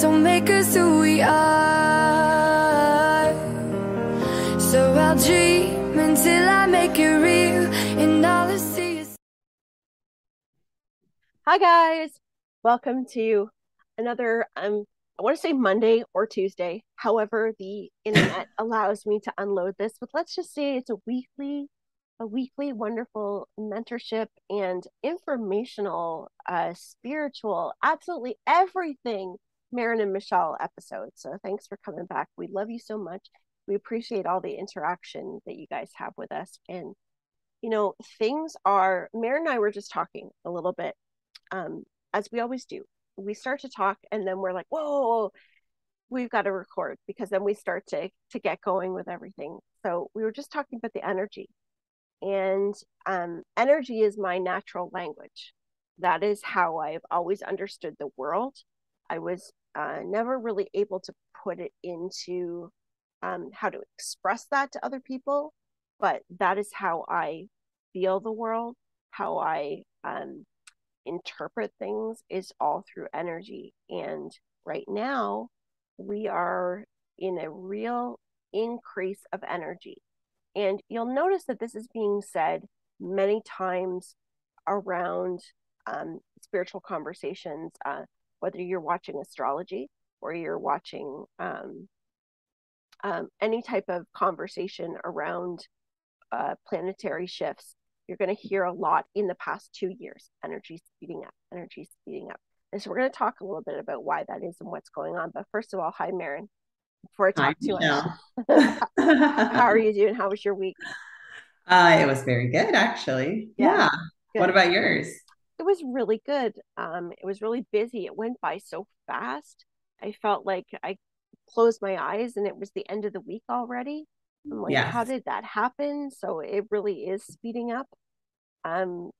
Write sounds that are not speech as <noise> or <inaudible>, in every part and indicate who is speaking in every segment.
Speaker 1: don't make us who we are. So I'll dream until I make it real, and all I see is.
Speaker 2: Hi guys, welcome to another um I want to say Monday or Tuesday. However, the internet <laughs> allows me to unload this, but let's just say it's a weekly a weekly wonderful mentorship and informational uh spiritual absolutely everything Maren and Michelle episode. So thanks for coming back. We love you so much. We appreciate all the interaction that you guys have with us and you know, things are Maren and I were just talking a little bit um, as we always do. We start to talk and then we're like, whoa, we've got to record because then we start to to get going with everything. So we were just talking about the energy. And um, energy is my natural language. That is how I've always understood the world. I was uh, never really able to put it into um, how to express that to other people, but that is how I feel the world, how I um, interpret things is all through energy. And right now, we are in a real increase of energy. And you'll notice that this is being said many times around um, spiritual conversations, uh, whether you're watching astrology or you're watching um, um, any type of conversation around uh, planetary shifts you're going to hear a lot in the past two years energy speeding up, energy speeding up. And so we're going to talk a little bit about why that is and what's going on. But first of all, hi, Maren. Before I talk hi, to you, <laughs> how are you <laughs> doing? How was your week?
Speaker 3: Uh, it was very good, actually. Yeah. yeah. What about yours?
Speaker 2: It was really good. Um, it was really busy. It went by so fast. I felt like I closed my eyes and it was the end of the week already. I'm like, yes. how did that happen? So it really is speeding up um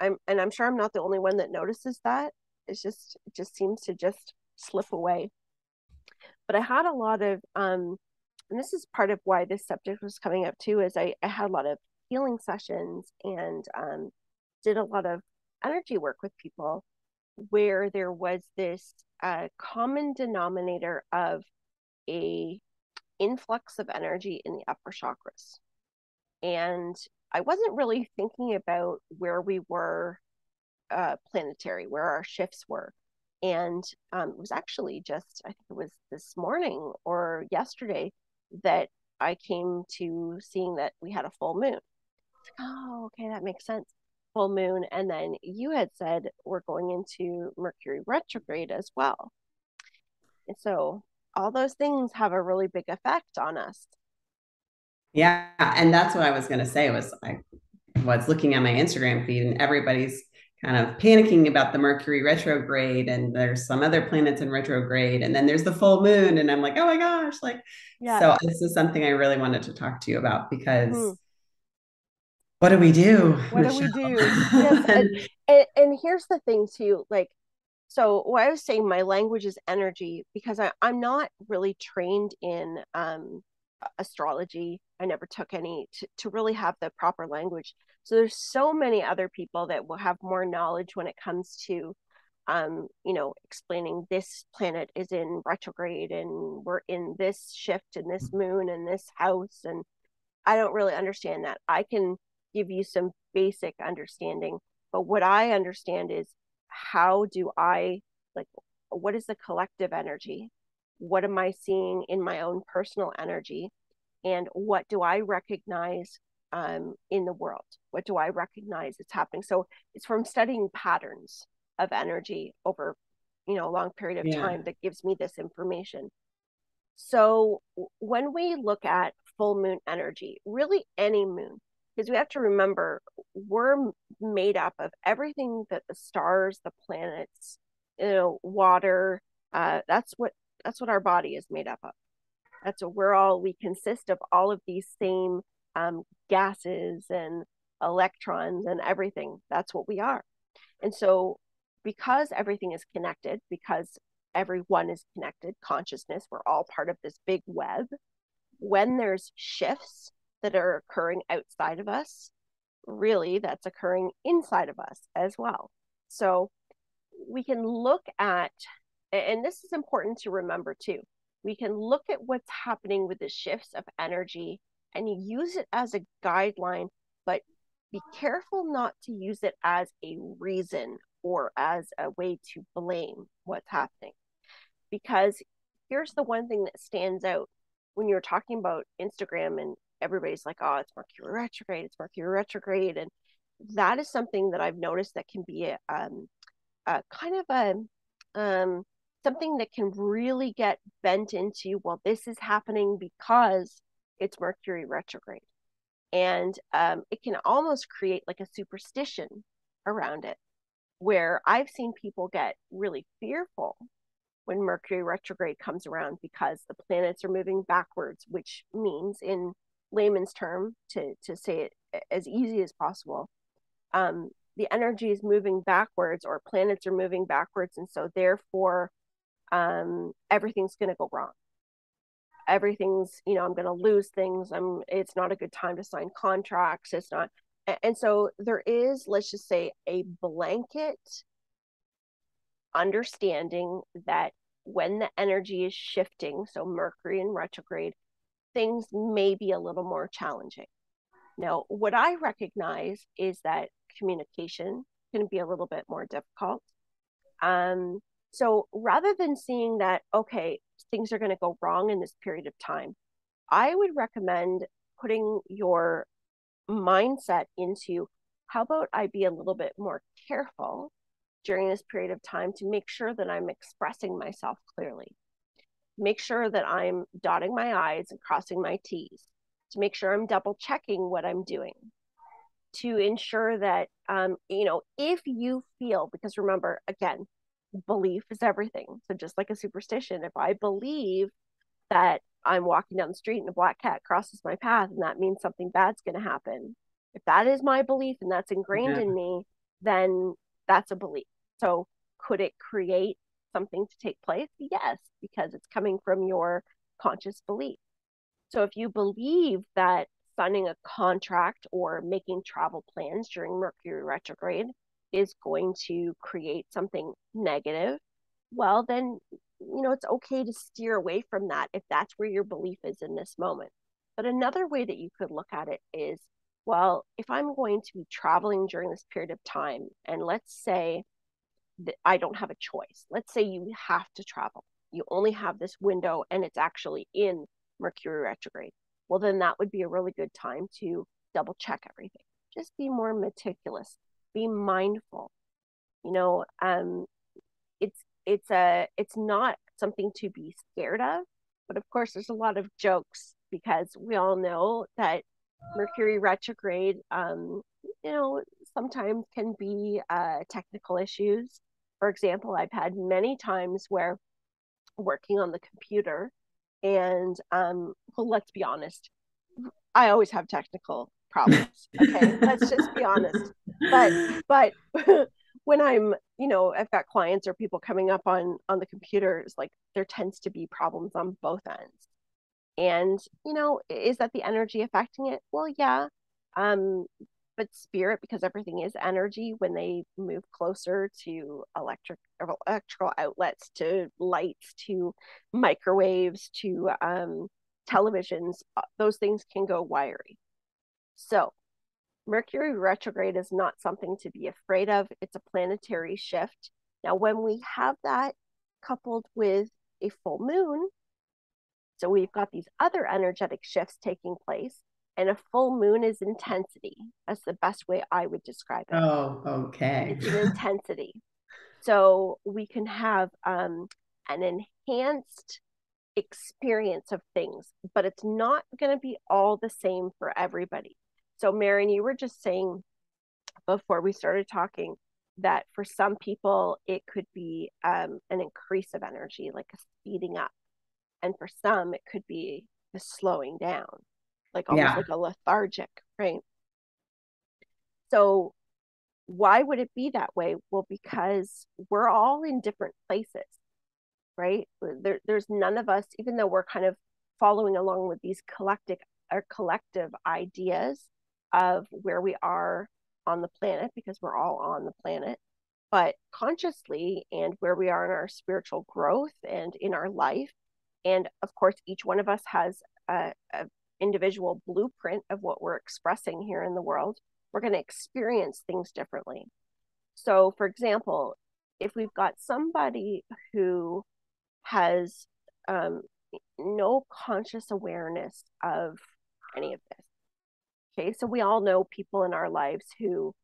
Speaker 2: i'm and i'm sure i'm not the only one that notices that it's just it just seems to just slip away but i had a lot of um and this is part of why this subject was coming up too is i, I had a lot of healing sessions and um, did a lot of energy work with people where there was this uh, common denominator of a influx of energy in the upper chakras and I wasn't really thinking about where we were uh, planetary, where our shifts were. And um, it was actually just, I think it was this morning or yesterday that I came to seeing that we had a full moon. Like, oh, okay, that makes sense. Full moon. And then you had said we're going into Mercury retrograde as well. And so all those things have a really big effect on us.
Speaker 3: Yeah, and that's what I was going to say was I was looking at my Instagram feed and everybody's kind of panicking about the Mercury retrograde and there's some other planets in retrograde and then there's the full moon and I'm like, "Oh my gosh, like yeah. so this is something I really wanted to talk to you about because mm-hmm. What do we do?
Speaker 2: What Michelle? do we do? yes, <laughs> and, and, and here's the thing too, like so what I was saying, my language is energy because I, I'm not really trained in um astrology. I never took any to, to really have the proper language. So there's so many other people that will have more knowledge when it comes to um, you know, explaining this planet is in retrograde and we're in this shift and this moon and this house. And I don't really understand that. I can give you some basic understanding, but what I understand is how do I like what is the collective energy? what am I seeing in my own personal energy? And what do I recognize um, in the world? What do I recognize is happening? So it's from studying patterns of energy over, you know, a long period of yeah. time that gives me this information. So when we look at full moon energy, really any moon, because we have to remember we're made up of everything that the stars, the planets, you know, water, uh, that's what that's what our body is made up of. That's what we're all, we consist of all of these same um, gases and electrons and everything. That's what we are. And so, because everything is connected, because everyone is connected, consciousness, we're all part of this big web. When there's shifts that are occurring outside of us, really that's occurring inside of us as well. So, we can look at And this is important to remember too. We can look at what's happening with the shifts of energy and use it as a guideline, but be careful not to use it as a reason or as a way to blame what's happening. Because here's the one thing that stands out when you're talking about Instagram and everybody's like, oh, it's Mercury retrograde, it's Mercury retrograde. And that is something that I've noticed that can be a, um, a kind of a um, something that can really get bent into, well, this is happening because it's Mercury retrograde. And um, it can almost create like a superstition around it, where I've seen people get really fearful when Mercury retrograde comes around because the planets are moving backwards, which means, in layman's term, to, to say it as easy as possible, um, the energy is moving backwards or planets are moving backwards. And so, therefore, um, everything's going to go wrong everything's you know i'm going to lose things i'm it's not a good time to sign contracts it's not and so there is let's just say a blanket understanding that when the energy is shifting so mercury in retrograde things may be a little more challenging now what i recognize is that communication can be a little bit more difficult um so rather than seeing that okay things are going to go wrong in this period of time, I would recommend putting your mindset into how about I be a little bit more careful during this period of time to make sure that I'm expressing myself clearly. Make sure that I'm dotting my I's and crossing my T's, to make sure I'm double checking what I'm doing, to ensure that, um, you know, if you feel, because remember, again, belief is everything. So just like a superstition, if I believe that I'm walking down the street and a black cat crosses my path and that means something bad's going to happen, if that is my belief and that's ingrained yeah. in me, then that's a belief. So could it create something to take place? Yes, because it's coming from your conscious belief. So if you believe that signing a contract or making travel plans during Mercury retrograde is going to create something negative, well, then, you know, it's okay to steer away from that if that's where your belief is in this moment. But another way that you could look at it is, well, if I'm going to be traveling during this period of time, and let's say I don't have a choice, let's say you have to travel, you only have this window and it's actually in Mercury retrograde. Well, then that would be a really good time to double check everything. Just be more meticulous be mindful you know um it's it's a it's not something to be scared of but of course there's a lot of jokes because we all know that mercury retrograde um you know sometimes can be uh technical issues. For example i've had many times where working on the computer and um well let's be honest i always have technical problems okay? <laughs> Let's just be honest. But but <laughs> when i'm you know i've got clients or people coming up on on the computers like there tends to be problems on both ends. And you know is that the energy affecting it? Well yeah. Um but spirit because everything is energy when they move closer to electric electrical outlets to lights to microwaves to um televisions uh, those things can go wiry so Mercury retrograde is not something to be afraid of. It's a planetary shift. Now, when we have that coupled with a full moon, so we've got these other energetic shifts taking place, and a full moon is intensity. That's the best way I would describe it.
Speaker 3: Oh, okay.
Speaker 2: It's an intensity. So we can have um, an enhanced experience of things, but it's not going to be all the same for everybody. So, Maren, you were just saying before we started talking that for some people it could be um, an increase of energy, like a speeding up, and for some it could be a slowing down, like almost yeah. like a lethargic, right? So, why would it be that way? Well, because we're all in different places, right? There, there's none of us, even though we're kind of following along with these collective or collective ideas of where we are on the planet because we're all on the planet but consciously and where we are in our spiritual growth and in our life and of course each one of us has a, a individual blueprint of what we're expressing here in the world we're going to experience things differently. So for example if we've got somebody who has um, no conscious awareness of any of this okay? So we all know people in our lives who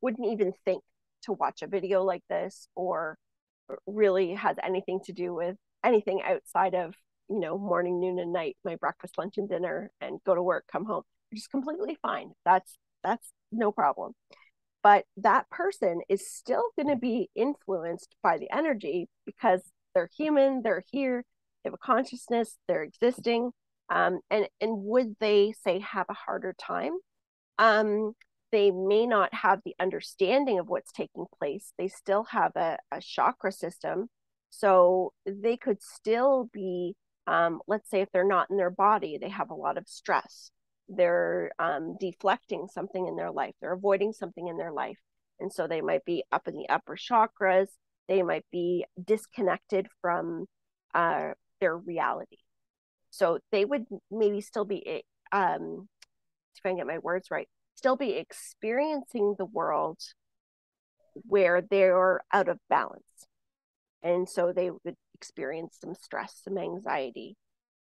Speaker 2: wouldn't even think to watch a video like this or really has anything to do with anything outside of you know morning noon and night my breakfast lunch and dinner and go to work come home which is completely fine that's that's no problem but that person is still going to be influenced by the energy because they're human they're here they have a consciousness they're existing um, and and would they say have a harder time um, they may not have the understanding of what's taking place. They still have a, a chakra system. So they could still be, um, let's say, if they're not in their body, they have a lot of stress. They're um, deflecting something in their life, they're avoiding something in their life. And so they might be up in the upper chakras, they might be disconnected from uh, their reality. So they would maybe still be, um, if I can get my words right, still be experiencing the world where they're out of balance. And so they would experience some stress, some anxiety.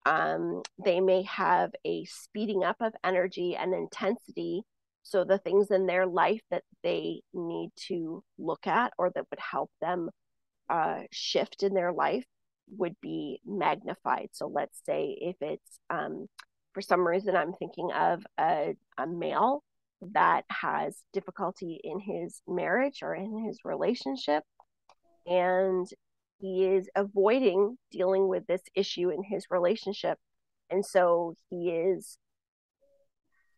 Speaker 2: Um, they may have a speeding up of energy and intensity. So the things in their life that they need to look at or that would help them uh, shift in their life would be magnified. So let's say if it's um, for some reason I'm thinking of a, a male that has difficulty in his marriage or in his relationship. And he is avoiding dealing with this issue in his relationship. And so he is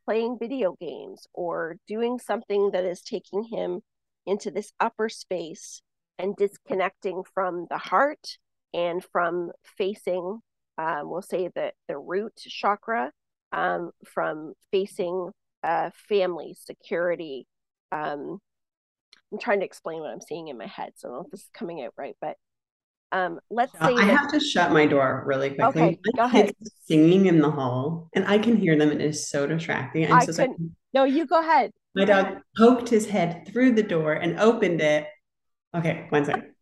Speaker 2: playing video games or doing something that is taking him into this upper space and disconnecting from the heart and from facing, um, we'll say, the, the root chakra, um, from facing uh, family, security. Um, I'm trying to explain what I'm seeing in my head, so I don't know if this is coming out right, but um, let's say
Speaker 3: I that... have to shut my door really quickly.
Speaker 2: Okay, go ahead.
Speaker 3: Singing in the hall, and I can hear them, and it is so distracting. I'm
Speaker 2: I so sorry. No, you go ahead.
Speaker 3: My dog poked his head through the door and opened it. Okay, one second.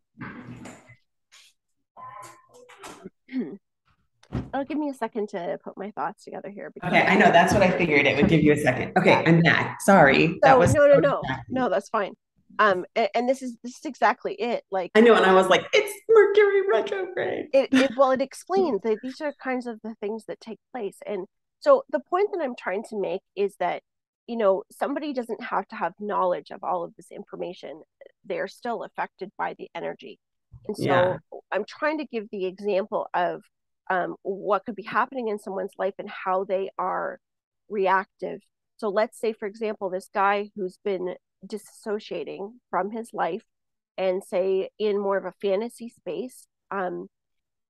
Speaker 2: It'll <clears throat> give me a second to put my thoughts together here.
Speaker 3: Okay, I know that's what I figured. It would give you a second. Okay. I'm back. Sorry,
Speaker 2: so, that was no, no, no, no. That's fine. Um, and, and, this is this is exactly it. Like
Speaker 3: I know, and I was like, it's Mercury retrograde.
Speaker 2: It, it well, it <laughs> explains that these are kinds of the things that take place, and so the point that I'm trying to make is that you know somebody doesn't have to have knowledge of all of this information. They're still affected by the energy, and so yeah. I'm trying to give the example of um, what could be happening in someone's life and how they are reactive. So let's say, for example, this guy who's been disassociating from his life and say in more of a fantasy space, um,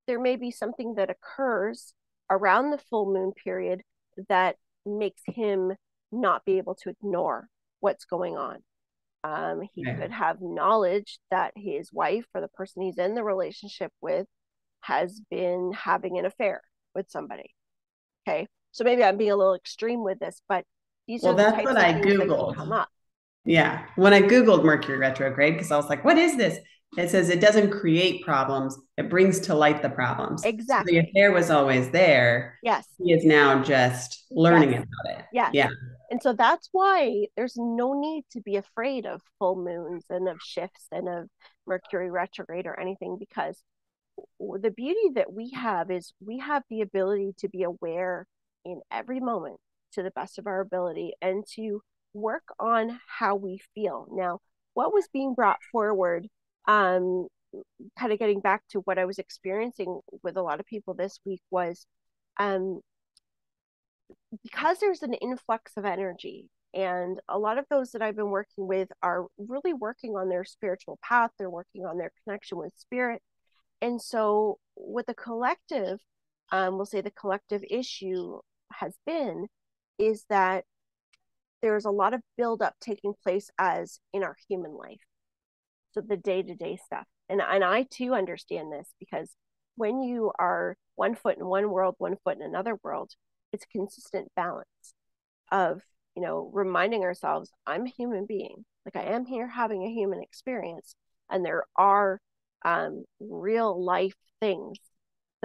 Speaker 2: there may be something that occurs around the full moon period that makes him not be able to ignore what's going on. Um, he yeah. could have knowledge that his wife or the person he's in the relationship with has been having an affair with somebody. Okay. So maybe I'm being a little extreme with this, but these well, are
Speaker 3: that's what I Googled. Yeah. When I Googled Mercury retrograde, because I was like, what is this? It says it doesn't create problems, it brings to light the problems.
Speaker 2: Exactly.
Speaker 3: So the affair was always there.
Speaker 2: Yes.
Speaker 3: He is now just learning yes. about it.
Speaker 2: Yes.
Speaker 3: Yeah.
Speaker 2: And so that's why there's no need to be afraid of full moons and of shifts and of Mercury retrograde or anything because the beauty that we have is we have the ability to be aware in every moment to the best of our ability and to work on how we feel. Now, what was being brought forward, um, kind of getting back to what I was experiencing with a lot of people this week was um, because there's an influx of energy and a lot of those that I've been working with are really working on their spiritual path. They're working on their connection with spirit and so what the collective um, we'll say the collective issue has been is that there's a lot of buildup taking place as in our human life So the day-to-day stuff. And and I too understand this because when you are one foot in one world, one foot in another world, it's consistent balance of, you know, reminding ourselves, I'm a human being. Like I am here having a human experience. And there are um, real life things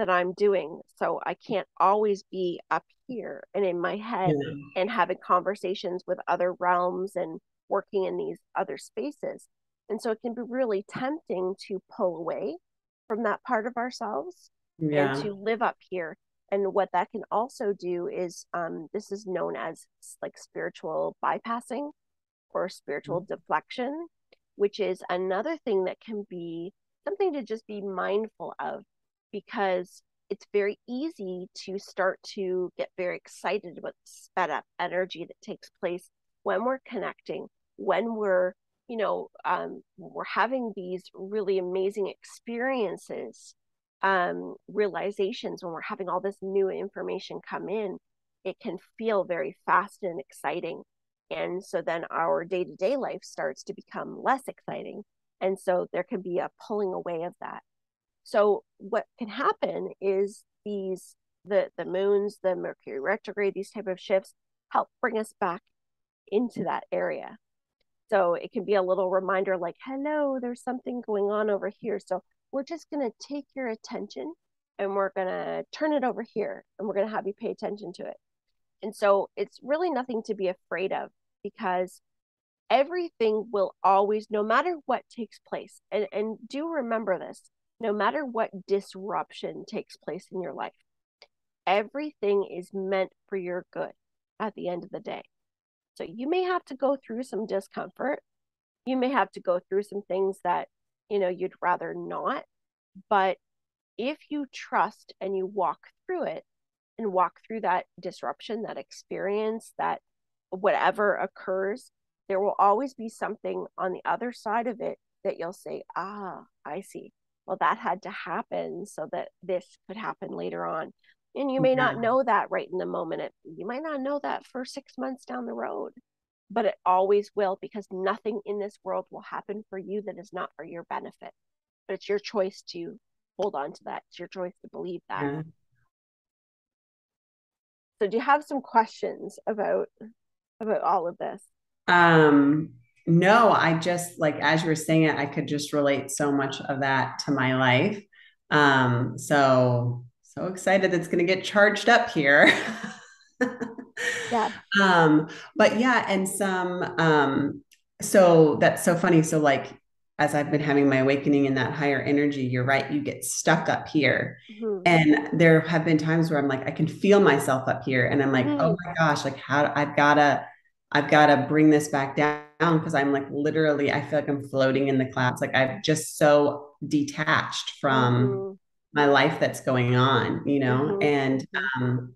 Speaker 2: that I'm doing. So I can't always be up here and in my head yeah. and having conversations with other realms and working in these other spaces. And so it can be really tempting to pull away from that part of ourselves yeah. and to live up here. And what that can also do is um, this is known as like spiritual bypassing or spiritual mm-hmm. deflection, which is another thing that can be something to just be mindful of because it's very easy to start to get very excited about the sped up energy that takes place when we're connecting, when we're, you know, um, we're having these really amazing experiences, um, realizations, when we're having all this new information come in, it can feel very fast and exciting. And so then our day to day life starts to become less exciting. And so there can be a pulling away of that. So what can happen is these the the moons, the Mercury retrograde, these type of shifts help bring us back into that area. So it can be a little reminder like, hello, there's something going on over here. So we're just to take your attention and we're to turn it over here and we're to have you pay attention to it. And so it's really nothing to be afraid of because everything will always, no matter what takes place, and, and do remember this no matter what disruption takes place in your life, everything is meant for your good at the end of the day. So you may have to go through some discomfort. You may have to go through some things that, you know, you'd rather not. But if you trust and you walk through it and walk through that disruption, that experience, that whatever occurs, there will always be something on the other side of it that you'll say, ah, I see well that had to happen so that this could happen later on. And you may yeah. not know that right in the moment. It, you might not know that for six months down the road but it always will because nothing in this world will happen for you that is not for your benefit. But it's your choice to hold on to that. It's your choice to believe that. Yeah. so do you have some questions about about all of this?
Speaker 3: Um no, I just like as you were saying it, I could just relate so much of that to my life. Um, so so excited it's gonna get charged up here. yeah. <laughs> Um, but yeah, and some um so that's so funny. So like as I've been having my awakening in that higher energy, you're right, you get stuck up here. Mm-hmm. And there have been times where I'm like, I can feel myself up here. And I'm like, mm-hmm. oh my gosh, like how I've gotta, I've gotta bring this back down because I'm like literally, I feel like I'm floating in the clouds. Like I'm just so detached from mm-hmm. my life that's going on, you know? Mm-hmm. And um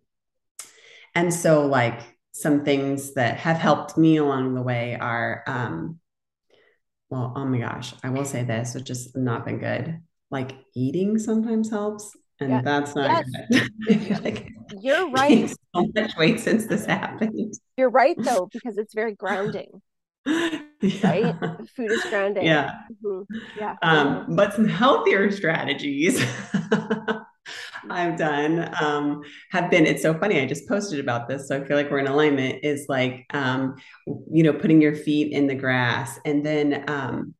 Speaker 3: and so like some things that have helped me along the way are um well, oh my gosh, I will say this, which has not been good. Like eating sometimes helps. And yeah. that's not yes.
Speaker 2: good. <laughs> like, You're <laughs> right.
Speaker 3: So much weight since this happened.
Speaker 2: You're right though, because it's very grounding <laughs> yeah. right? Food is grounding.
Speaker 3: Yeah. Mm-hmm. Yeah. Um, but some healthier strategies <laughs> I've done um, have been, it's so funny. I just posted about this. So I feel like we're in alignment is like, um, you know, putting your feet in the grass. And then, um,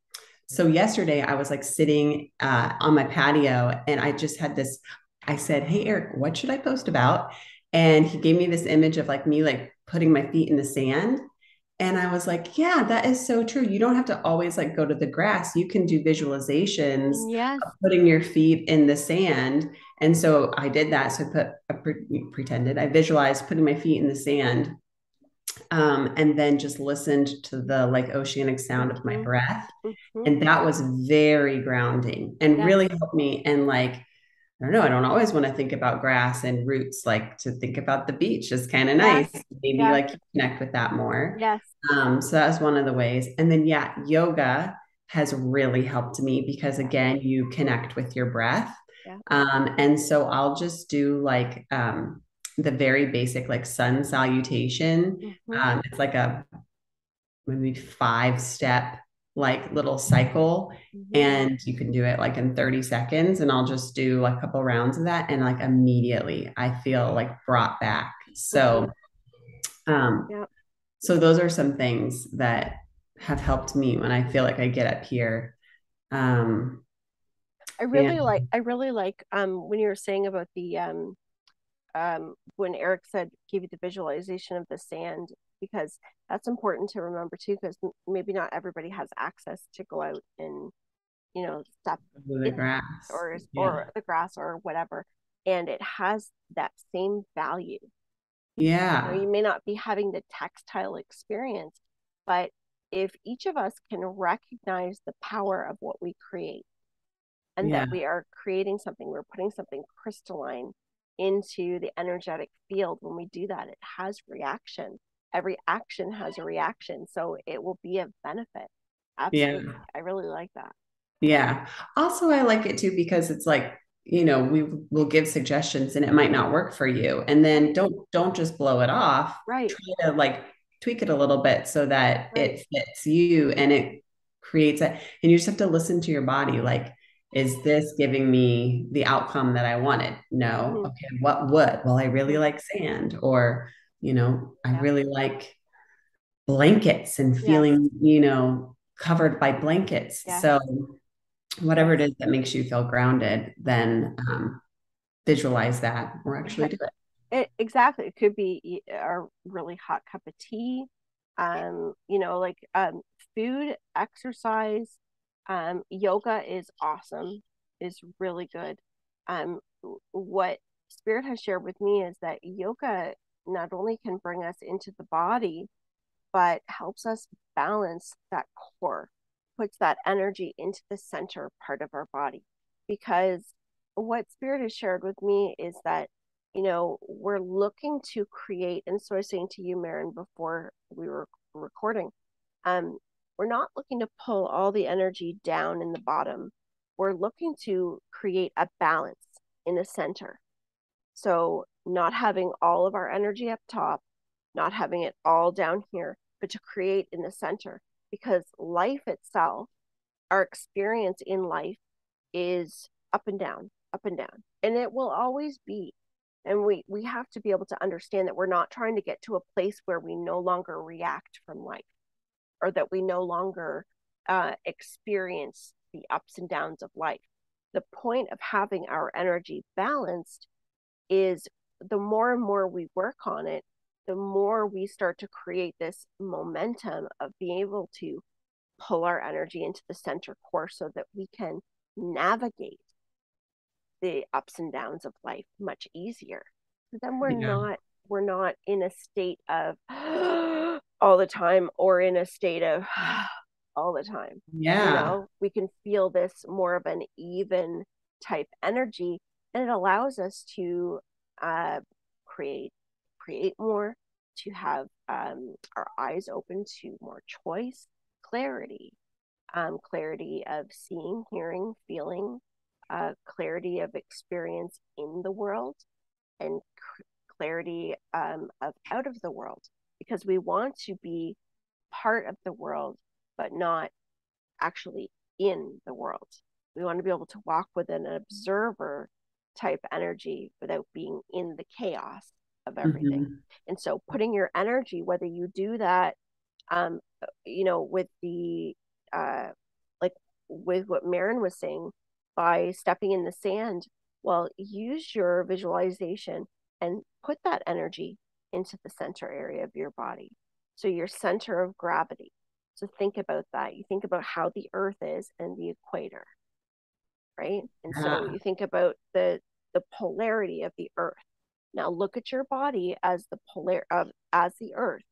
Speaker 3: so yesterday I was like sitting uh, on my patio and I just had this, I said, Hey, Eric, what should I post about? And he gave me this image of like me, like putting my feet in the sand and I was like, yeah, that is so true. You don't have to always like go to the grass. You can do visualizations
Speaker 2: yes.
Speaker 3: putting your feet in the sand. And so I did that. So I put I pre- pretended I visualized putting my feet in the sand. Um, and then just listened to the like oceanic sound of my mm-hmm. breath. Mm-hmm. And that was very grounding and yes. really helped me. And like I don't know. I don't always want to think about grass and roots. Like to think about the beach is kind of nice. Yes. Maybe yes. like connect with that more.
Speaker 2: Yes.
Speaker 3: Um, so that was one of the ways. And then yeah, yoga has really helped me because again, you connect with your breath. Yeah. Um, and so I'll just do like um the very basic like sun salutation. Mm-hmm. Um, it's like a maybe five step like little cycle
Speaker 2: Mhm.
Speaker 3: and you can do it like in 30 seconds and I'll just do like a couple rounds of that and like immediately I feel like brought back. So um
Speaker 2: Yep.
Speaker 3: so those are some things that have helped me when I feel like I get up here. Um
Speaker 2: I really
Speaker 3: Yeah.
Speaker 2: like I really like um when you were saying about the um um when Eric said give you the visualization of the sand because that's important to remember too because maybe not everybody has access to go out and you know step
Speaker 3: the grass.
Speaker 2: or
Speaker 3: Yeah.
Speaker 2: or the grass or whatever and it has that same value. You know,
Speaker 3: Yeah.
Speaker 2: you may not be having the textile experience, but if each of us can recognize the power of what we create and
Speaker 3: Yeah.
Speaker 2: that we are creating something, we're putting something crystalline into the energetic field. When we do that, it has reaction. Every action has a reaction, so it will be of benefit. Absolutely.
Speaker 3: Yeah.
Speaker 2: I really like that.
Speaker 3: Yeah. Also, I like it too because it's like, you know, we will give suggestions and it might not work for you. And then don't don't just blow it off.
Speaker 2: Right.
Speaker 3: Try to like tweak it a little bit so that
Speaker 2: Right.
Speaker 3: it fits you and it creates it and you just have to listen to your body. Like, is this giving me the outcome that I wanted? No.
Speaker 2: Mhm.
Speaker 3: Okay, what would? Well, I really like sand, or you know, I really like blankets and feeling, you know, covered by blankets.
Speaker 2: Yes.
Speaker 3: So whatever it is that makes you feel grounded, then um, visualize that or actually do it.
Speaker 2: It, exactly. It could be a really hot cup of tea. Um, you know, like um, food, exercise, um, yoga is awesome, is really good. Um, what Spirit has shared with me is that yoga not only can bring us into the body, but helps us balance that core, puts that energy into the center part of our body. Because what Spirit has shared with me is that, you know, we're looking to create, and so I was saying to you, Maren, before we were recording, um, we're not looking to pull all the energy down in the bottom. We're looking to create a balance in the center. So, not having all of our energy up top, not having it all down here, but to create in the center because life itself, our experience in life is up and down, up and down. And it will always be. And we, we have to be able to understand that we're not trying to get to a place where we no longer react from life or that we no longer uh, experience the ups and downs of life. The point of having our energy balanced is the more and more we work on it, the more we start to create this momentum of being able to pull our energy into the center core so that we can navigate the ups and downs of life much easier. So then we're
Speaker 3: Yeah.
Speaker 2: not we're not in a state of <gasps> all the time or in a state of <sighs> all the time
Speaker 3: Yeah.
Speaker 2: you know we can feel this more of an even type energy and it allows us to uh, create create more to have um, our eyes open to more choice clarity um, clarity of seeing hearing feeling uh, clarity of experience in the world and c- clarity um, of out of the world because we want to be part of the world but not actually in the world. We want to be able to walk with an observer type energy without being in the chaos of everything.
Speaker 3: Mhm.
Speaker 2: And so putting your energy, whether you do that, um, you know, with the, uh, like with what Maren was saying, by stepping in the sand, well, use your visualization and put that energy into the center area of your body. So your center of gravity. So think about that. You think about how the earth is and the equator, right? And so you think about the the polarity of the earth. Now look at your body as the polar of as the earth.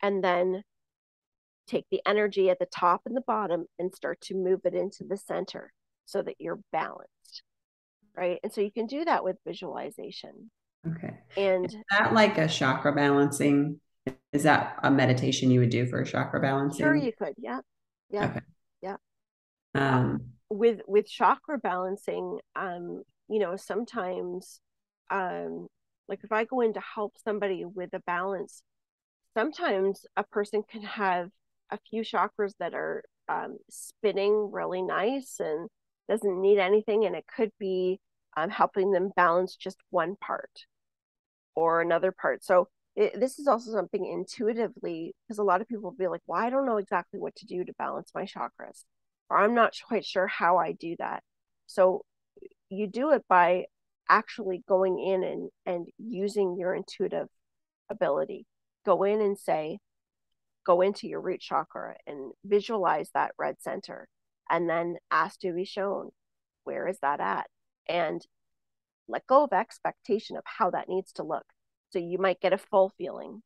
Speaker 2: And then take the energy at the top and the bottom and start to move it into the center so that you're balanced. Right? And so you can do that with visualization.
Speaker 3: Okay.
Speaker 2: And
Speaker 3: Is that like a chakra balancing? Is that a meditation you would do for a chakra balancing?
Speaker 2: sure you could, yeah. Yeah.
Speaker 3: Okay.
Speaker 2: Yeah.
Speaker 3: Um,
Speaker 2: with with chakra balancing um you know sometimes um like if i go in to help somebody with a balance sometimes a person can have a few chakras that are um, spinning really nice and doesn't need anything. And it could be um, helping them balance just one part or another part. So it, this is also something intuitively because a lot of people will be like, well, I don't know exactly what to do to balance my chakras, I'm not quite sure how I do that. So you do it by actually going in and, and using your intuitive ability. Go in and say, go into your root chakra and visualize that red center and then ask to be shown where is that at and let go of expectation of how that needs to look so you might get a full feeling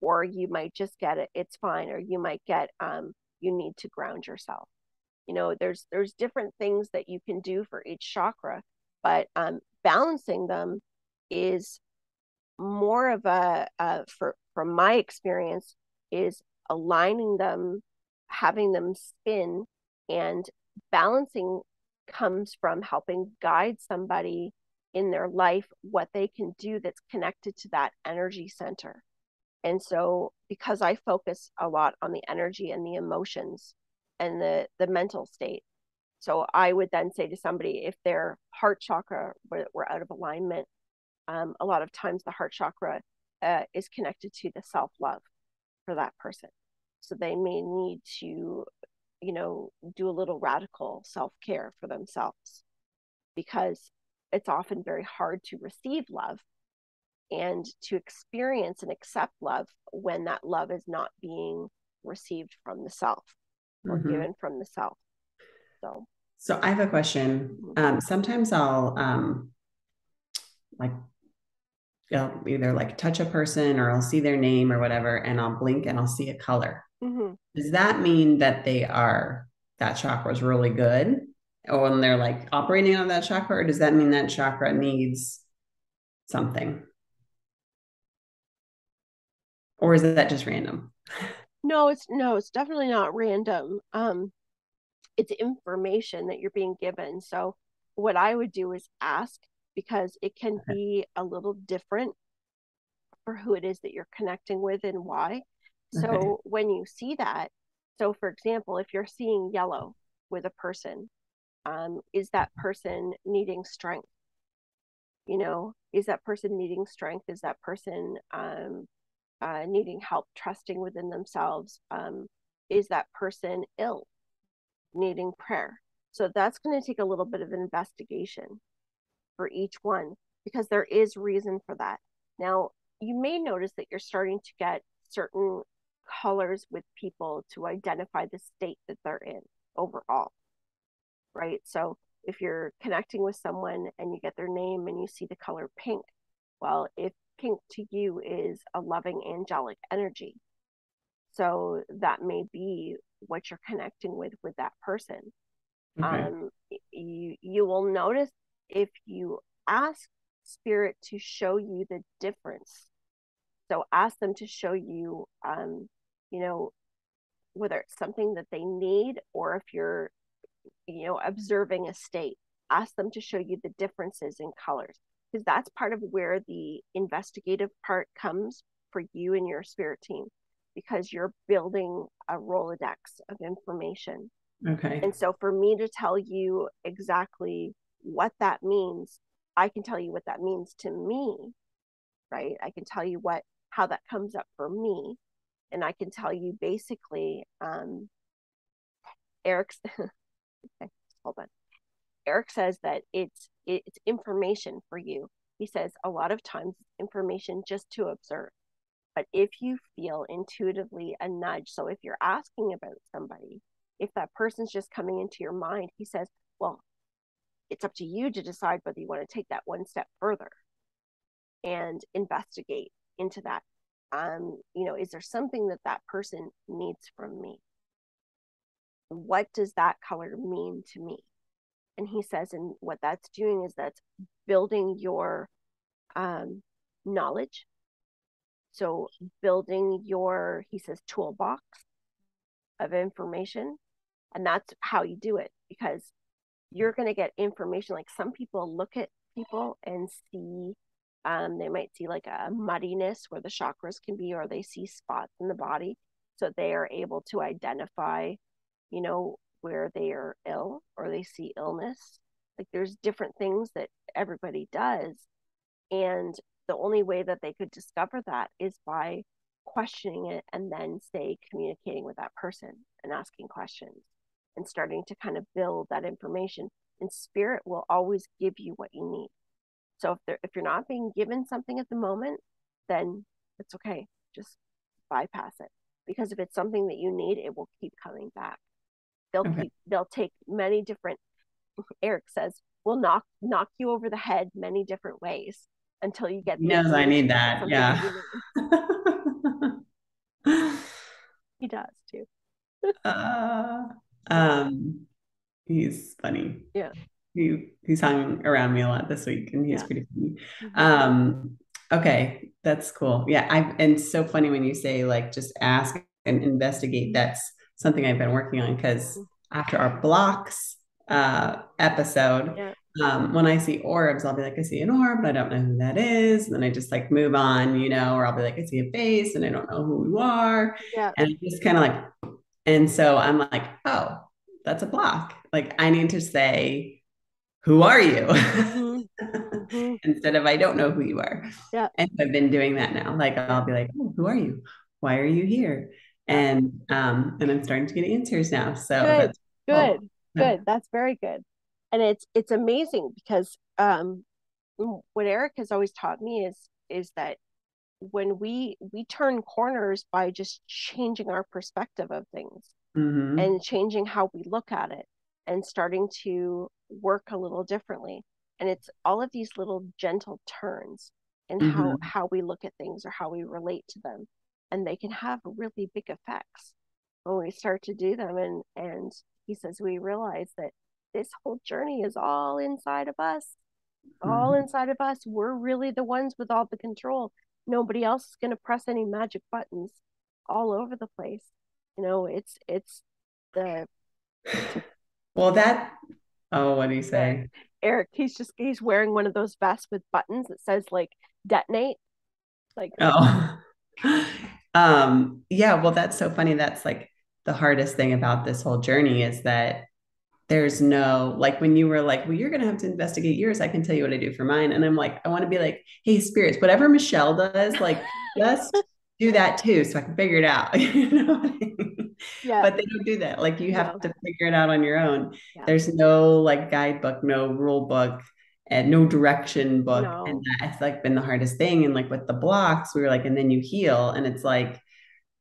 Speaker 2: or you might just get it it's fine or you might get um you need to ground yourself you know there's there's different things that you can do for each chakra but um balancing them is more of a, a for from my experience is aligning them, having them spin, and balancing comes from helping guide somebody in their life what they can do that's connected to that energy center. And so because I focus a lot on the energy and the emotions and the the mental state. So I would then say to somebody if their heart chakra were, were out of alignment, um, a lot of times the heart chakra uh, is connected to the self love for that person. So they may need to, you know, do a little radical self care for themselves because it's often very hard to receive love and to experience and accept love when that love is not being received from the self or mm-hmm. given from the self. So,
Speaker 3: so I have a question. Mm-hmm. Um, sometimes I'll um, like I'll either like touch a person or I'll see their name or whatever, and I'll blink and I'll see a color. Mm-hmm. Does that mean that they are that chakra is really good, or when they're like operating on that chakra, or does that mean that chakra needs something, or is that just random? <laughs>
Speaker 2: No, it's no, it's definitely not random. Um, it's information that you're being given. So what I would do is ask because it can okay. be a little different for who it is that you're connecting with and why. So okay. when you see that, so for example, if you're seeing yellow with a person, um, is that person needing strength? You know, is that person needing strength? Is that person um, uh, needing help trusting within themselves? Um, is that person ill, needing prayer? So that's going to take a little bit of investigation for each one because there is reason for that. Now, you may notice that you're starting to get certain colors with people to identify the state that they're in overall. Right? So, if you're connecting with someone and you get their name and you see the color pink, well, if pink to you is a loving angelic energy, so that may be what you're connecting with with that person. Okay. Um, you you will notice if you ask spirit to show you the difference so ask them to show you um, you know whether it's something that they need or if you're you know observing a state ask them to show you the differences in colors because that's part of where the investigative part comes for you and your spirit team because you're building a rolodex of information
Speaker 3: okay
Speaker 2: and so for me to tell you exactly what that means, I can tell you what that means to me, right? I can tell you what how that comes up for me, and I can tell you basically, um, Eric's. <laughs> okay, hold on. Eric says that it's it's information for you. He says a lot of times information just to observe. But if you feel intuitively a nudge, so if you're asking about somebody, if that person's just coming into your mind, he says, Well, it's up to you to decide whether you want to take that one step further and investigate into that um you know is there something that that person needs from me what does that color mean to me and he says and what that's doing is that's building your um knowledge. So building your he says toolbox of information and that's how you do it because you're going to get information. Like some people look at people and see um, they might see like a muddiness where the chakras can be or they see spots in the body so they are able to identify you know, where they are ill or they see illness. Like there's different things that everybody does. And the only way that they could discover that is by questioning it and then say communicating with that person and asking questions and starting to kind of build that information. And spirit will always give you what you need. So if they're if you're not being given something at the moment then it's okay. Just bypass it. Because if it's something that you need it will keep coming back they'll okay. keep, they'll take many different eric says we'll knock knock you over the head many different ways until you get
Speaker 3: he knows i need that yeah. <laughs>
Speaker 2: he does too.
Speaker 3: Uh, um he's funny.
Speaker 2: Yeah.
Speaker 3: He he's hung around me a lot this week and he's yeah. pretty funny. Mm-hmm. um okay that's cool. Yeah i and so funny when you say like just ask and investigate. That's something i've been working on because after our blocks uh episode yeah. um when i see orbs i'll be like i see an orb but i don't know who that is and then i just like move on you know or i'll be like i see a face and i don't know who you are
Speaker 2: yeah
Speaker 3: and just kind of like and so i'm like oh that's a block like i need to say who are you? Mm-hmm. mm-hmm. <laughs> Instead of I don't know who you are.
Speaker 2: Yeah.
Speaker 3: And I've been doing that now. Like I'll be like, oh, who are you? Why are you here? And um, and I'm starting to get answers now. So
Speaker 2: good, good, cool. good. That's very good. And it's it's amazing because um what Eric has always taught me is is that when we we turn corners by just changing our perspective of things mm-hmm. and changing how we look at it and starting to work a little differently and it's all of these little gentle turns in mm-hmm. how how we look at things or how we relate to them and they can have really big effects when we start to do them and and he says we realize that this whole journey is all inside of us mm-hmm. all inside of us we're really the ones with all the control nobody else is going to press any magic buttons all over the place you know it's it's the <sighs>
Speaker 3: well that Oh, what do you say?
Speaker 2: Eric, he's just he's wearing one of those vests with buttons that says like detonate. Like
Speaker 3: oh. <laughs> um yeah, well that's so funny. That's like the hardest thing about this whole journey is that there's no like when you were like, well, you're gonna have to investigate yours. I can tell you what I do for mine. And I'm like, I want to be like, hey, spirits, whatever Michelle does, like <laughs> just do that too, so I can figure it out. <laughs> you know I mean? yeah. But they don't do that. Like you have to figure it out on your own. Yeah. There's no like guidebook, no rule book, and no direction book. No. And that's like been the hardest thing. And like with the blocks, we were like, and then you heal. And it's like,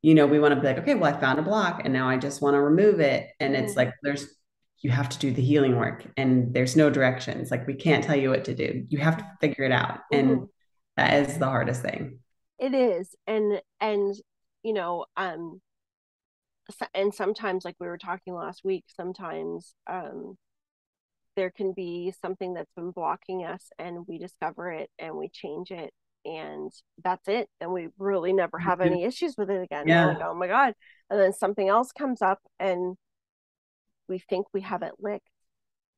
Speaker 3: you know, we want to be like, okay, well, I found a block and now I just want to remove it. And it's mm-hmm. like there's you have to do the healing work and there's no directions. Like we can't tell you what to do. You have to figure it out. Mm-hmm. And that is the hardest thing
Speaker 2: it is and and you know um and sometimes like we were talking last week sometimes um there can be something that's been blocking us and we discover it and we change it and that's it and we really never have any issues with it again.
Speaker 3: Yeah.
Speaker 2: like, oh my god and then something else comes up and we think we have it licked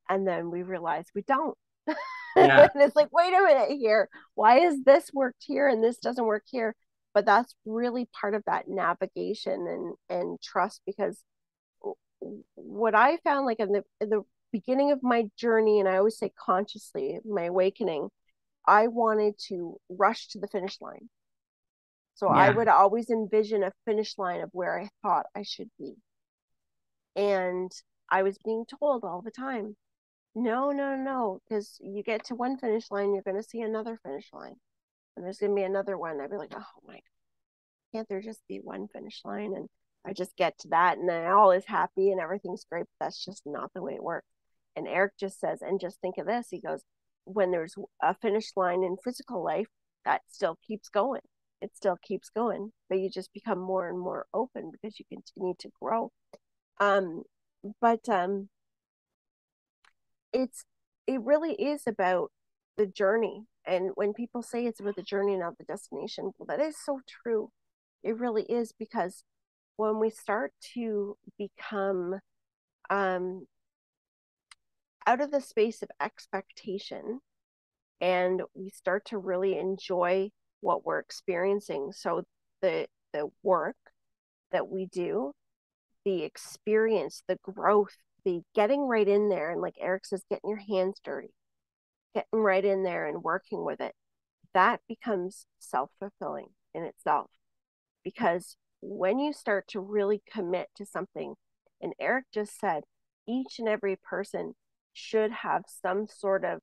Speaker 2: and then we realize we don't. <laughs> Yeah. and it's like wait a minute here. Why is this worked here and this doesn't work here? But that's really part of that navigation and and trust because what i found like in the in the beginning of my journey and i always say consciously my awakening i wanted to rush to the finish line so yeah. i would always envision a finish line of where i thought i should be and i was being told all the time no, no, no, because you get to one finish line, you're going to see another finish line, and there's going to be another one. I'd be like, oh my, God, can't there just be one finish line? And I just get to that, and then all is happy and everything's great. But that's just not the way it works. And Eric just says, and just think of this. He goes, when there's a finish line in physical life, that still keeps going. It still keeps going, but you just become more and more open because you continue to grow. Um, but um, it's it really is about the journey and when people say it's about the journey not the destination well that is so true it really is because when we start to become um out of the space of expectation and we start to really enjoy what we're experiencing so the the work that we do the experience, the growth, the getting right in there. And like Eric says, getting your hands dirty, getting right in there and working with it. That becomes self fulfilling in itself. Because when you start to really commit to something, and Eric just said, each and every person should have some sort of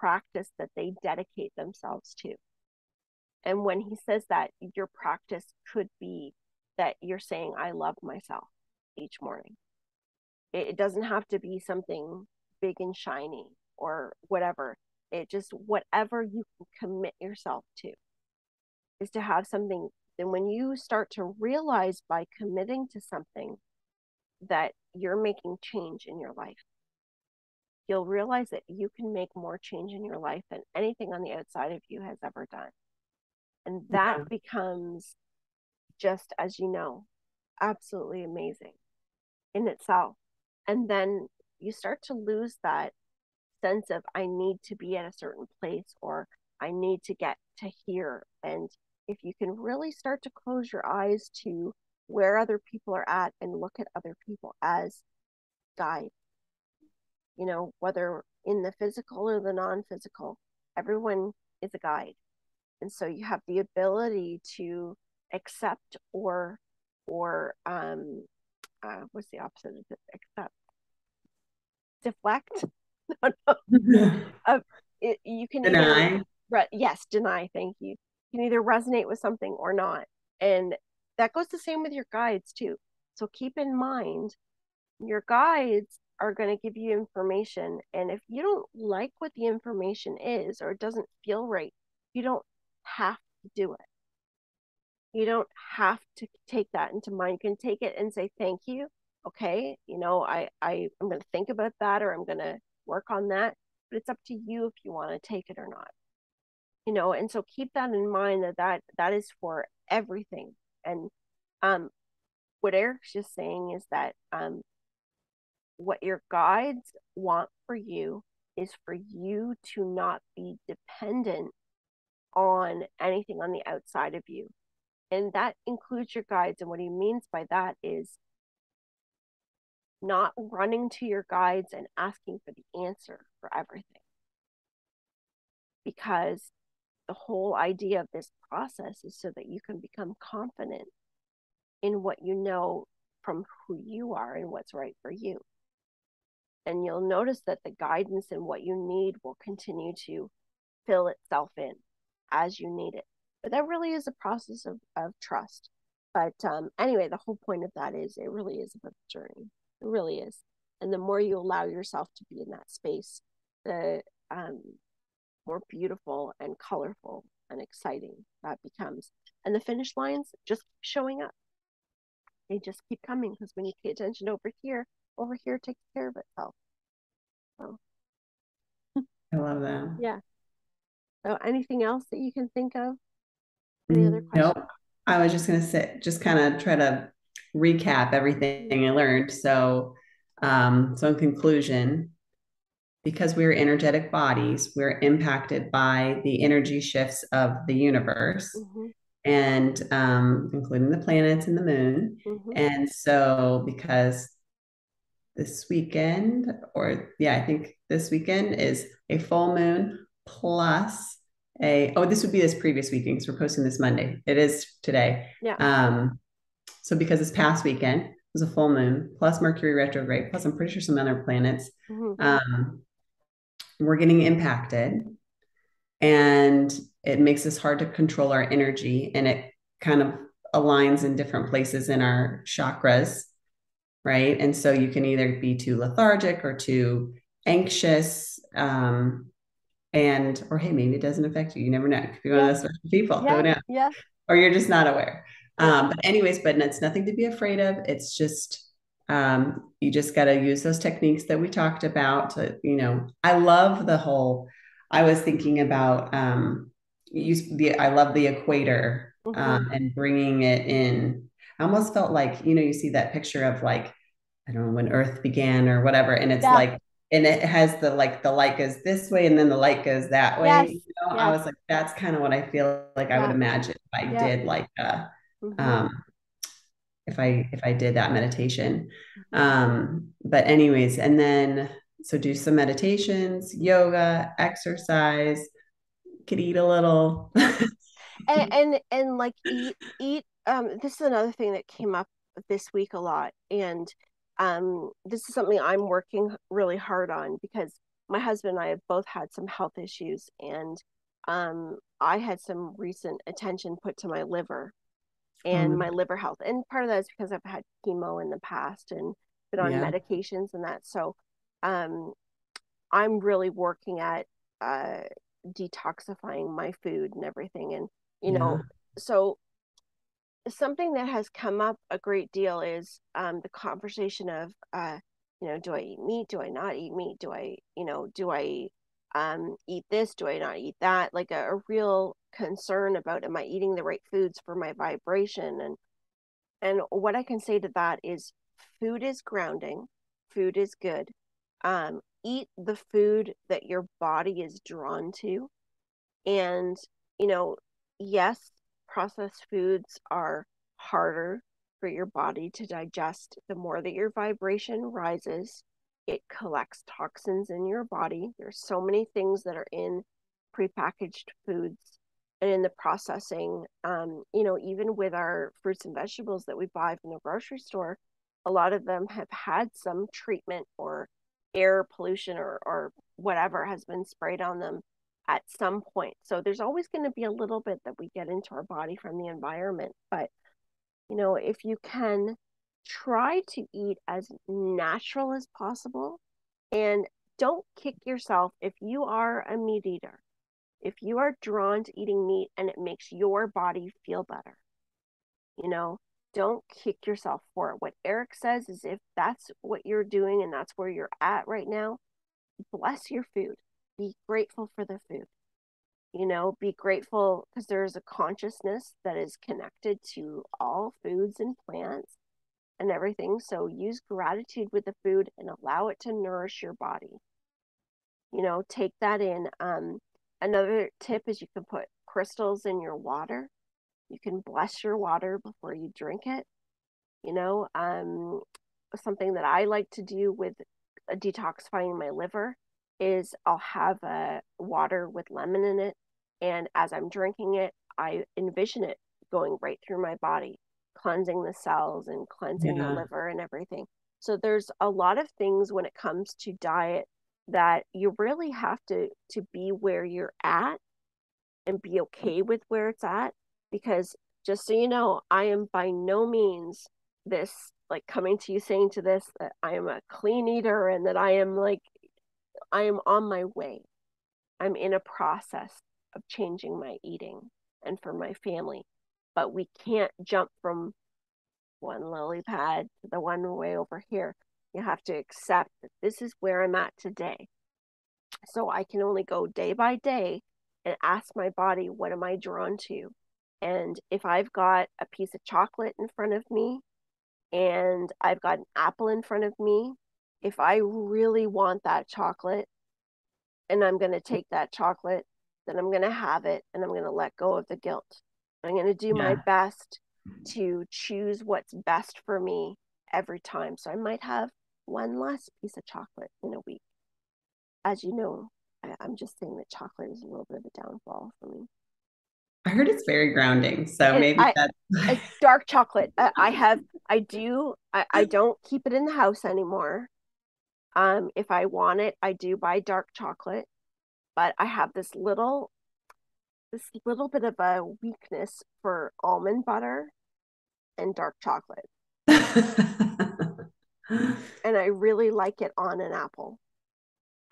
Speaker 2: practice that they dedicate themselves to. And when he says that, your practice could be that you're saying, I love myself each morning. It, doesn't have to be something big and shiny or whatever. It just, whatever you can commit yourself to, is to have something. Then when you start to realize by committing to something that you're making change in your life, you'll realize that you can make more change in your life than anything on the outside of you has ever done. And that yeah. becomes just as you know, absolutely amazing in itself. And then you start to lose that sense of, I need to be at a certain place or I need to get to here. And if you can really start to close your eyes to where other people are at and look at other people as guide, you know, whether in the physical or the non physical, everyone is a guide. And so you have the ability to accept or or um uh, what's the opposite of accept? Deflect? <laughs> No, no. <laughs> uh, it, you can
Speaker 3: deny. Either,
Speaker 2: re- yes deny thank you. You can either resonate with something or not. And that goes the same with your guides too. So keep in mind your guides are going to give you information and if you don't like what the information is or it doesn't feel right you don't have to do it. You don't have to take that into mind. You can take it and say thank you. Okay you know i i i'm going to think about that or i'm going to work on that but it's up to you if you want to take it or not. You know and so keep that in mind that that that is for everything. And um what eric's just saying is that um what your guides want for you is for you to not be dependent on anything on the outside of you and that includes your guides. And what he means by that is not running to your guides and asking for the answer for everything. Because the whole idea of this process is so that you can become confident in what you know from who you are and what's right for you. And you'll notice that the guidance and what you need will continue to fill itself in as you need it. But that really is a process of, of trust. But um, anyway the whole point of that is it really is about the journey. It really is. And the more you allow yourself to be in that space the um, more beautiful and colorful and exciting that becomes. And the finish lines just keep showing up. They just keep coming because when you pay attention over here over here takes care of itself so
Speaker 3: i love that
Speaker 2: yeah so anything else that you can think of any other
Speaker 3: questions? Nope. I was just going to sit, just kind of try to recap everything I learned. So, um, so in conclusion, because we're energetic bodies, we're impacted by the energy shifts of the universe. Mm-hmm. And um, including the planets and the moon. Mm-hmm. And so, because this weekend, or yeah, I think this weekend is a full moon plus a oh this would be this previous weekend because we're posting this monday. It is today.
Speaker 2: Yeah.
Speaker 3: Um so because this past weekend was a full moon plus mercury retrograde plus i'm pretty sure some other planets mm-hmm. um we're getting impacted and it makes us hard to control our energy and it kind of aligns in different places in our chakras right? And so you can either be too lethargic or too anxious um and or hey maybe it doesn't affect you. You never know. It could be one yeah. of those people.
Speaker 2: Yeah. yeah.
Speaker 3: Or you're just not aware. Um but anyways but it's nothing to be afraid of. It's just um you just got to use those techniques that we talked about to you know i love the whole i was thinking about um use the i love the equator mm-hmm. um and bringing it in i almost felt like you know you see that picture of like i don't know when earth began or whatever and it's yeah. like and it has the like the light goes this way and then the light goes that way.
Speaker 2: Yes.
Speaker 3: You know? yes. I was like, that's kind of what I feel like yeah. I would imagine if I yeah. did like a, mm-hmm. um, if I if I did that meditation. Um, but anyways, and then so do some meditations, yoga, exercise, could eat a little.
Speaker 2: and, and and like eat eat um this is another thing that came up this week a lot and um this is something I'm working really hard on because my husband and I have both had some health issues and um I had some recent attention put to my liver and mm. my liver health and part of that is because I've had chemo in the past and been on yeah. medications and that so um I'm really working at uh detoxifying my food and everything and you yeah. know so something that has come up a great deal is um, the conversation of uh, you know do i eat meat? Do i not eat meat? Do i you know do i um, eat this? Do i not eat that? Like a, a real concern about am i eating the right foods for my vibration? And and what i can say to that is food is grounding food is good um, eat the food that your body is drawn to. And you know yes processed foods are harder for your body to digest the more that your vibration rises it collects toxins in your body. There's so many things that are in prepackaged foods and in the processing um, you know even with our fruits and vegetables that we buy from the grocery store a lot of them have had some treatment or air pollution or, or whatever has been sprayed on them at some point. So there's always going to be a little bit that we get into our body from the environment. But, you know, if you can try to eat as natural as possible and don't kick yourself if you are a meat eater, if you are drawn to eating meat and it makes your body feel better, you know, don't kick yourself for it. What Eric says is if that's what you're doing and that's where you're at right now, bless your food. Be grateful for the food. You know, be grateful because there's a consciousness that is connected to all foods and plants and everything. So use gratitude with the food and allow it to nourish your body. You know, take that in. Um, another tip is you can put crystals in your water you can bless your water before you drink it. You know, um, something that I like to do with detoxifying my liver is I'll have a water with lemon in it, and as I'm drinking it, I envision it going right through my body, cleansing the cells and cleansing yeah. the liver and everything. So there's a lot of things when it comes to diet that you really have to to be where you're at and be okay with where it's at because just so you know, I am by no means this like coming to you saying to this that I am a clean eater and that I am like I am on my way. I'm in a process of changing my eating and for my family. But we can't jump from one lily pad to the one way over here. You have to accept that this is where I'm at today. So I can only go day by day and ask my body, what am I drawn to? And if I've got a piece of chocolate in front of me and I've got an apple in front of me, if I really want that chocolate and I'm going to mm. take that chocolate, then I'm going to have it and I'm going to let go of the guilt. I'm going to do yeah. my best to choose what's best for me every time. So I might have one less piece of chocolate in a week. As you know, I, am just saying that chocolate is a little bit of a downfall for me.
Speaker 3: I heard it's very grounding. So maybe I, that's
Speaker 2: it's dark chocolate. I <laughs> have I do I, I don't keep it in the house anymore. Um if I want it, I do buy dark chocolate. But I have this little this little bit of a weakness for almond butter and dark chocolate. <laughs> and I really like it on an apple.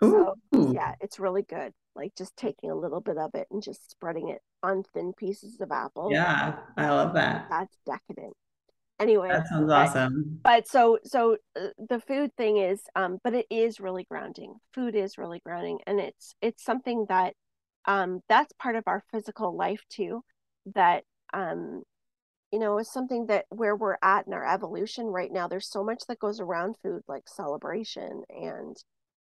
Speaker 2: So yeah, it's really good like just taking a little bit of it and just spreading it on thin pieces of apple.
Speaker 3: Yeah, I love that.
Speaker 2: That's decadent. Anyway,
Speaker 3: that sounds but, awesome.
Speaker 2: But so so uh, the food thing is um but it is really grounding. Food is really grounding and it's it's something that um that's part of our physical life too that um you know is something that where we're at in our evolution right now there's so much that goes around food like celebration and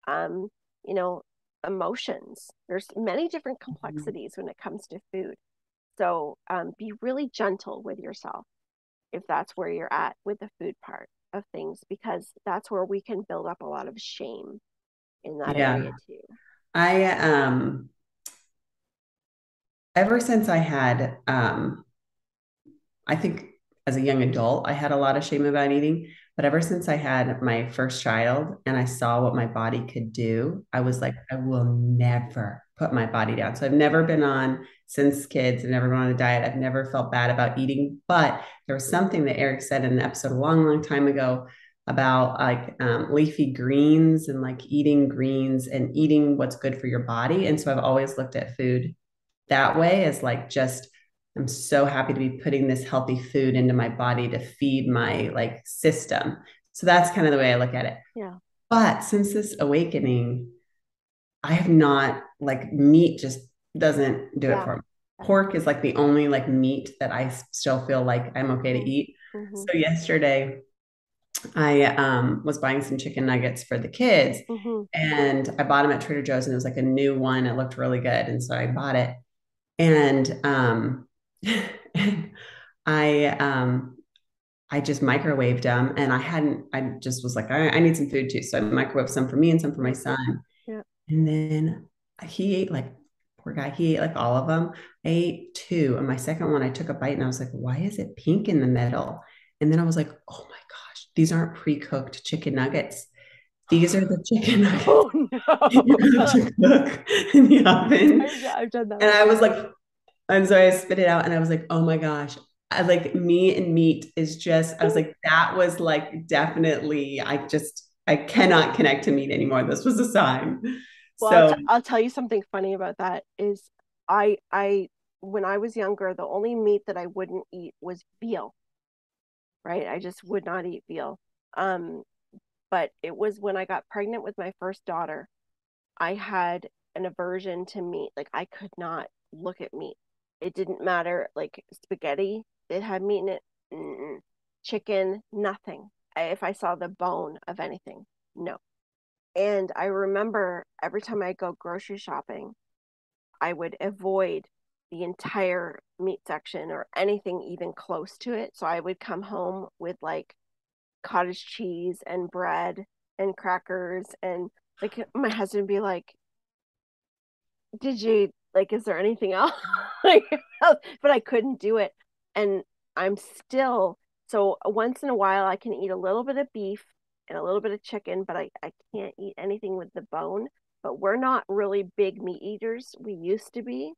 Speaker 2: um you know emotions. There's many different mm-hmm. complexities mm-hmm. when it comes to food. So um, be really gentle with yourself. If that's where you're at with the food part of things because that's where we can build up a lot of shame in that
Speaker 3: Yeah.
Speaker 2: area too.
Speaker 3: I um ever since I had um I think as a young adult I had a lot of shame about eating, but ever since I had my first child and I saw what my body could do, I was like I will never put my body down. So I've never been on since kids, I've never been on a diet. I've never felt bad about eating, but there was something that Eric said in an episode a long long time ago about like um, leafy greens and like eating greens and eating what's good for your body. And so I've always looked at food that way as like just I'm so happy to be putting this healthy food into my body to feed my like system. So that's kind of the way I look at it.
Speaker 2: Yeah.
Speaker 3: But since this awakening, I have not like meat just doesn't do
Speaker 2: Yeah.
Speaker 3: it for me. Pork is like the only like meat that I still feel like I'm okay to eat.
Speaker 2: Mhm.
Speaker 3: So yesterday I um was buying some chicken nuggets for the kids
Speaker 2: Mhm.
Speaker 3: and I bought them at Trader Joe's and it was like a new one. It looked really good. And so I bought it. And um <laughs> I um I just microwaved them and I hadn't I just was like, right, I need some food too. So I microwaved some for me and some for my son.
Speaker 2: Yeah.
Speaker 3: And then he ate like poor guy, he ate like all of them. I ate two. And my second one, I took a bite and I was like, why is it pink in the middle? And then I was like, oh my gosh, these aren't pre-cooked chicken nuggets. These are the <gasps> chicken nuggets
Speaker 2: Oh no.
Speaker 3: have to cook in the oven.
Speaker 2: I've, I've done that.
Speaker 3: And I was like, and so I spit it out and I was like, oh my gosh. I like me and meat is just, I was like, <laughs> that was like definitely, I just, I cannot connect to meat anymore. This was a sign.
Speaker 2: Well, I'll, t- I'll tell you something funny about that is I I when I was younger, the only meat that I wouldn't eat was veal. Right? I just would not eat veal. Um, but it was when I got pregnant with my first daughter, I had an aversion to meat. Like I could not look at meat. It didn't matter. Like spaghetti, it had meat in it. Mm-mm. Chicken, nothing. I, if I saw the bone of anything, no. And I remember every time I go grocery shopping, I would avoid the entire meat section or anything even close to it. So I would come home with like cottage cheese and bread and crackers and like <laughs> my husband be like, Did you like is there anything else? <laughs> <laughs> but I couldn't do it. And I'm still so once in a while I can eat a little bit of beef and a little bit of chicken, but I, I can't eat anything with the bone. But we're not really big meat eaters. We used to be.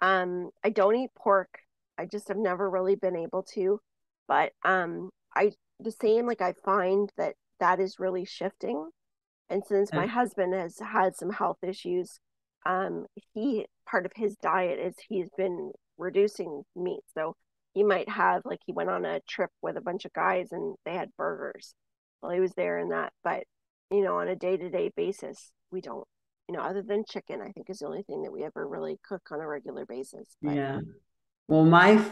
Speaker 2: Um, I don't eat pork. I just have never really been able to. But um, I the same like I find that that is really shifting. And since my
Speaker 3: Yeah.
Speaker 2: husband has had some health issues, um, he part of his diet is he's been reducing meat. So he might have like he went on a trip with a bunch of guys and they had burgers while he was there and that. But you know, on a day to day basis, we don't. You know, other than chicken, I think is the only thing that we ever really cook on a regular basis. But,
Speaker 3: yeah. Well, my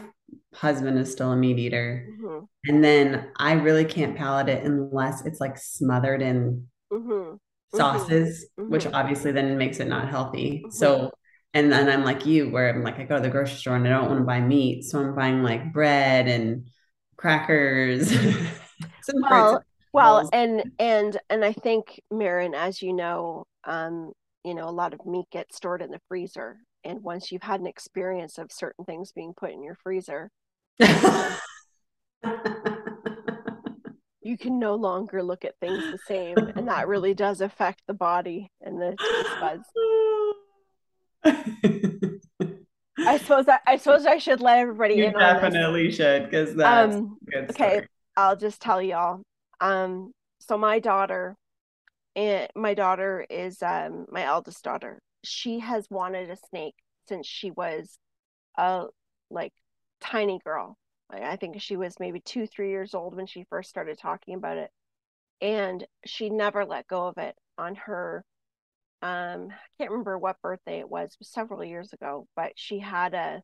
Speaker 3: husband is still a meat eater.
Speaker 2: Mhm,
Speaker 3: And then I really can't palate it unless it's like smothered in
Speaker 2: mhm,
Speaker 3: sauces, which
Speaker 2: mhm.
Speaker 3: obviously then makes it not healthy.
Speaker 2: Mhm.
Speaker 3: So, and then I'm like you, where I'm like, I go to the grocery store and I don't want to buy meat. So I'm buying like bread and crackers, <laughs> some
Speaker 2: Well, well, and and and I think, Maren, as you know, um, you know, a lot of meat gets stored in the freezer, and once you've had an experience of certain things being put in your freezer, <laughs> you can no longer look at things the same, and that really does affect the body and the taste buds. <laughs> I suppose I, I suppose I should let everybody
Speaker 3: You
Speaker 2: in
Speaker 3: definitely should, because that's
Speaker 2: Um, okay,
Speaker 3: story.
Speaker 2: I'll just tell y'all. Um, so my daughter, and my daughter is um my eldest daughter. She has wanted a snake since she was a like tiny girl. Like, I think she was maybe two, three years old when she first started talking about it, and she never let go of it. On her, um, I can't remember what birthday it was, it was several years ago, but she had a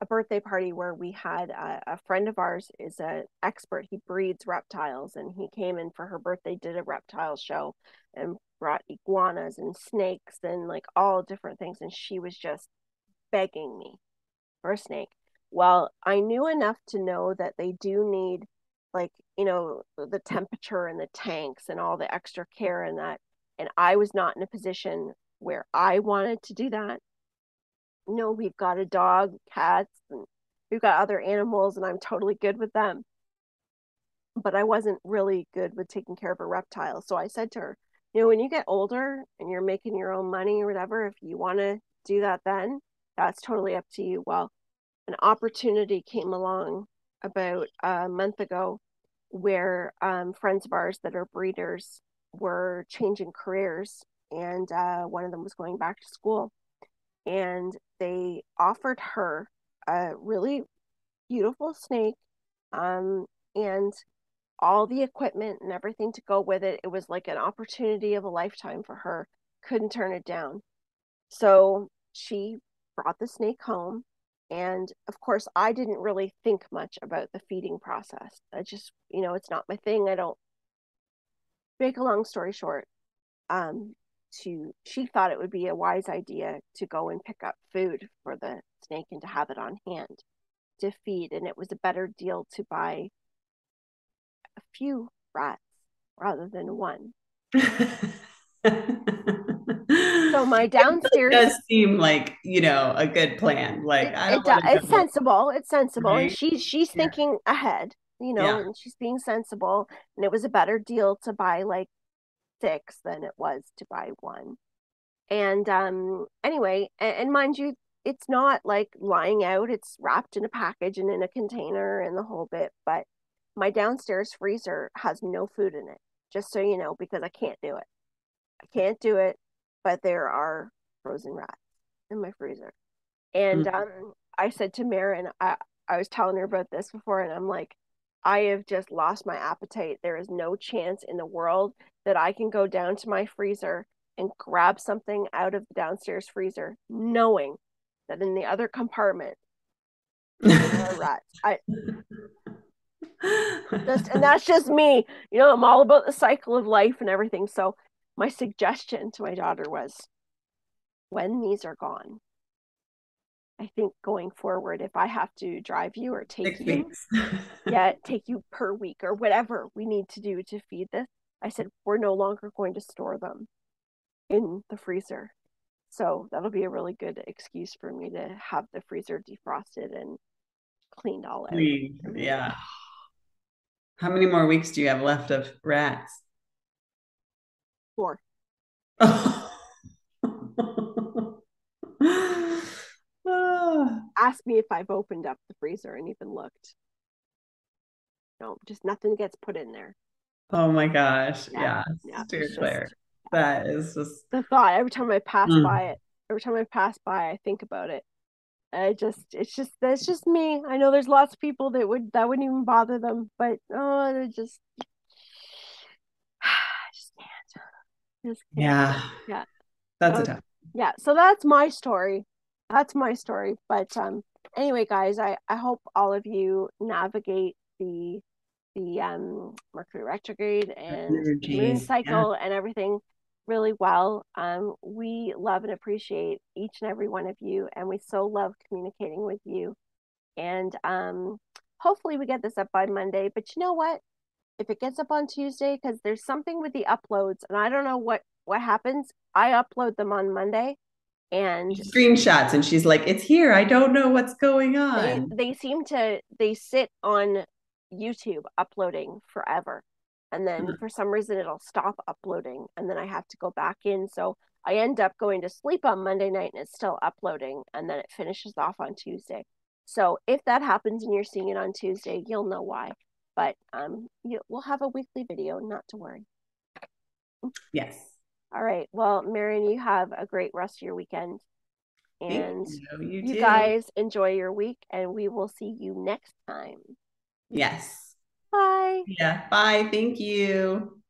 Speaker 2: a birthday party where we had a, a friend of ours is an expert. He breeds reptiles, and he came in for her birthday, did a reptile show, and brought iguanas and snakes and like all different things. And she was just begging me for a snake. Well, I knew enough to know that they do need like, you know, the temperature and the tanks and all the extra care and that. And I was not in a position where I wanted to do that. No, we've got a dog, cats, and we've got other animals, and I'm totally good with them. But I wasn't really good with taking care of a reptile. So I said to her, you know, when you get older and you're making your own money or whatever, if you want to do that then, that's totally up to you. Well, an opportunity came along about a month ago where um, friends of ours that are breeders were changing careers and uh, one of them was going back to school and they offered her a really beautiful snake um, and all the equipment and everything to go with it. It was like an opportunity of a lifetime for her. Couldn't turn it down. So she brought the snake home and of course i didn't really think much about the feeding process. I just you know it's not my thing. I don't make a long story short um to she thought it would be a wise idea to go and pick up food for the snake and to have it on hand to feed and it was a better deal to buy a few rats rather than one so my <laughs> downstairs
Speaker 3: it does seem like you know a good plan like
Speaker 2: it, it does, it's sensible it's sensible right? and she's she's yeah. thinking ahead you know yeah. and she's being sensible and it was a better deal to buy like six than it was to buy one. And um, anyway, and, and mind you, it's not like lying out, it's wrapped in a package and in a container and the whole bit. But my downstairs freezer has no food in it, just so you know, because I can't do it. I can't do it, but there are frozen rats in my freezer. And mm-hmm. um, I said to Maren, I, I was telling her about this before, and I'm like, I have just lost my appetite. There is no chance in the world that I can go down to my freezer and grab something out of the downstairs freezer, knowing that in the other compartment <laughs> rats. I just and that's just me. You know, I'm all about the cycle of life and everything. So my suggestion to my daughter was when these are gone, I think going forward, if I have to drive you or take Six you, <laughs> yeah, take you per week or whatever we need to do to feed this, I said, we're no longer going to store them in the freezer. So that'll be a really good excuse for me to have the freezer defrosted and cleaned all out.
Speaker 3: Yeah. How many more weeks do you have left of rats?
Speaker 2: Four. <laughs> Ask me if I've opened up the freezer and even looked. No, just nothing gets put in there.
Speaker 3: Oh my gosh. Yeah. yeah. Dear Claire. That is just
Speaker 2: the thought. Every time I pass mm. by it, every time I pass by, I think about it. I just it's just that's just me. I know there's lots of people that would that wouldn't even bother them, but oh it just I <sighs> just can't.
Speaker 3: Just can't. Yeah.
Speaker 2: Yeah.
Speaker 3: That's a tough.
Speaker 2: Yeah. So that's my story. That's my story. But um anyway, guys, I, I hope all of you navigate the the um, Mercury retrograde and moon cycle yeah. and everything really well. Um, we love and appreciate each and every one of you, and we so love communicating with you. And um, hopefully, we get this up by Monday. But you know what? If it gets up on Tuesday, because there's something with the uploads, and I don't know what what happens. I upload them on Monday, and
Speaker 3: screenshots, and she's like, "It's here. I don't know what's going on."
Speaker 2: They, they seem to they sit on YouTube uploading forever. And then mm-hmm. for some reason it'll stop uploading and then I have to go back in. So I end up going to sleep on Monday night and it's still uploading and then it finishes off on Tuesday. So if that happens and you're seeing it on Tuesday, you'll know why. But um you, we'll have a weekly video, not to worry.
Speaker 3: Yes.
Speaker 2: All right. Well, Maren, you have a great rest of your weekend. And you, you, you guys enjoy your week and we will see you next time.
Speaker 3: Yes.
Speaker 2: Bye.
Speaker 3: Yeah. Bye. Thank you.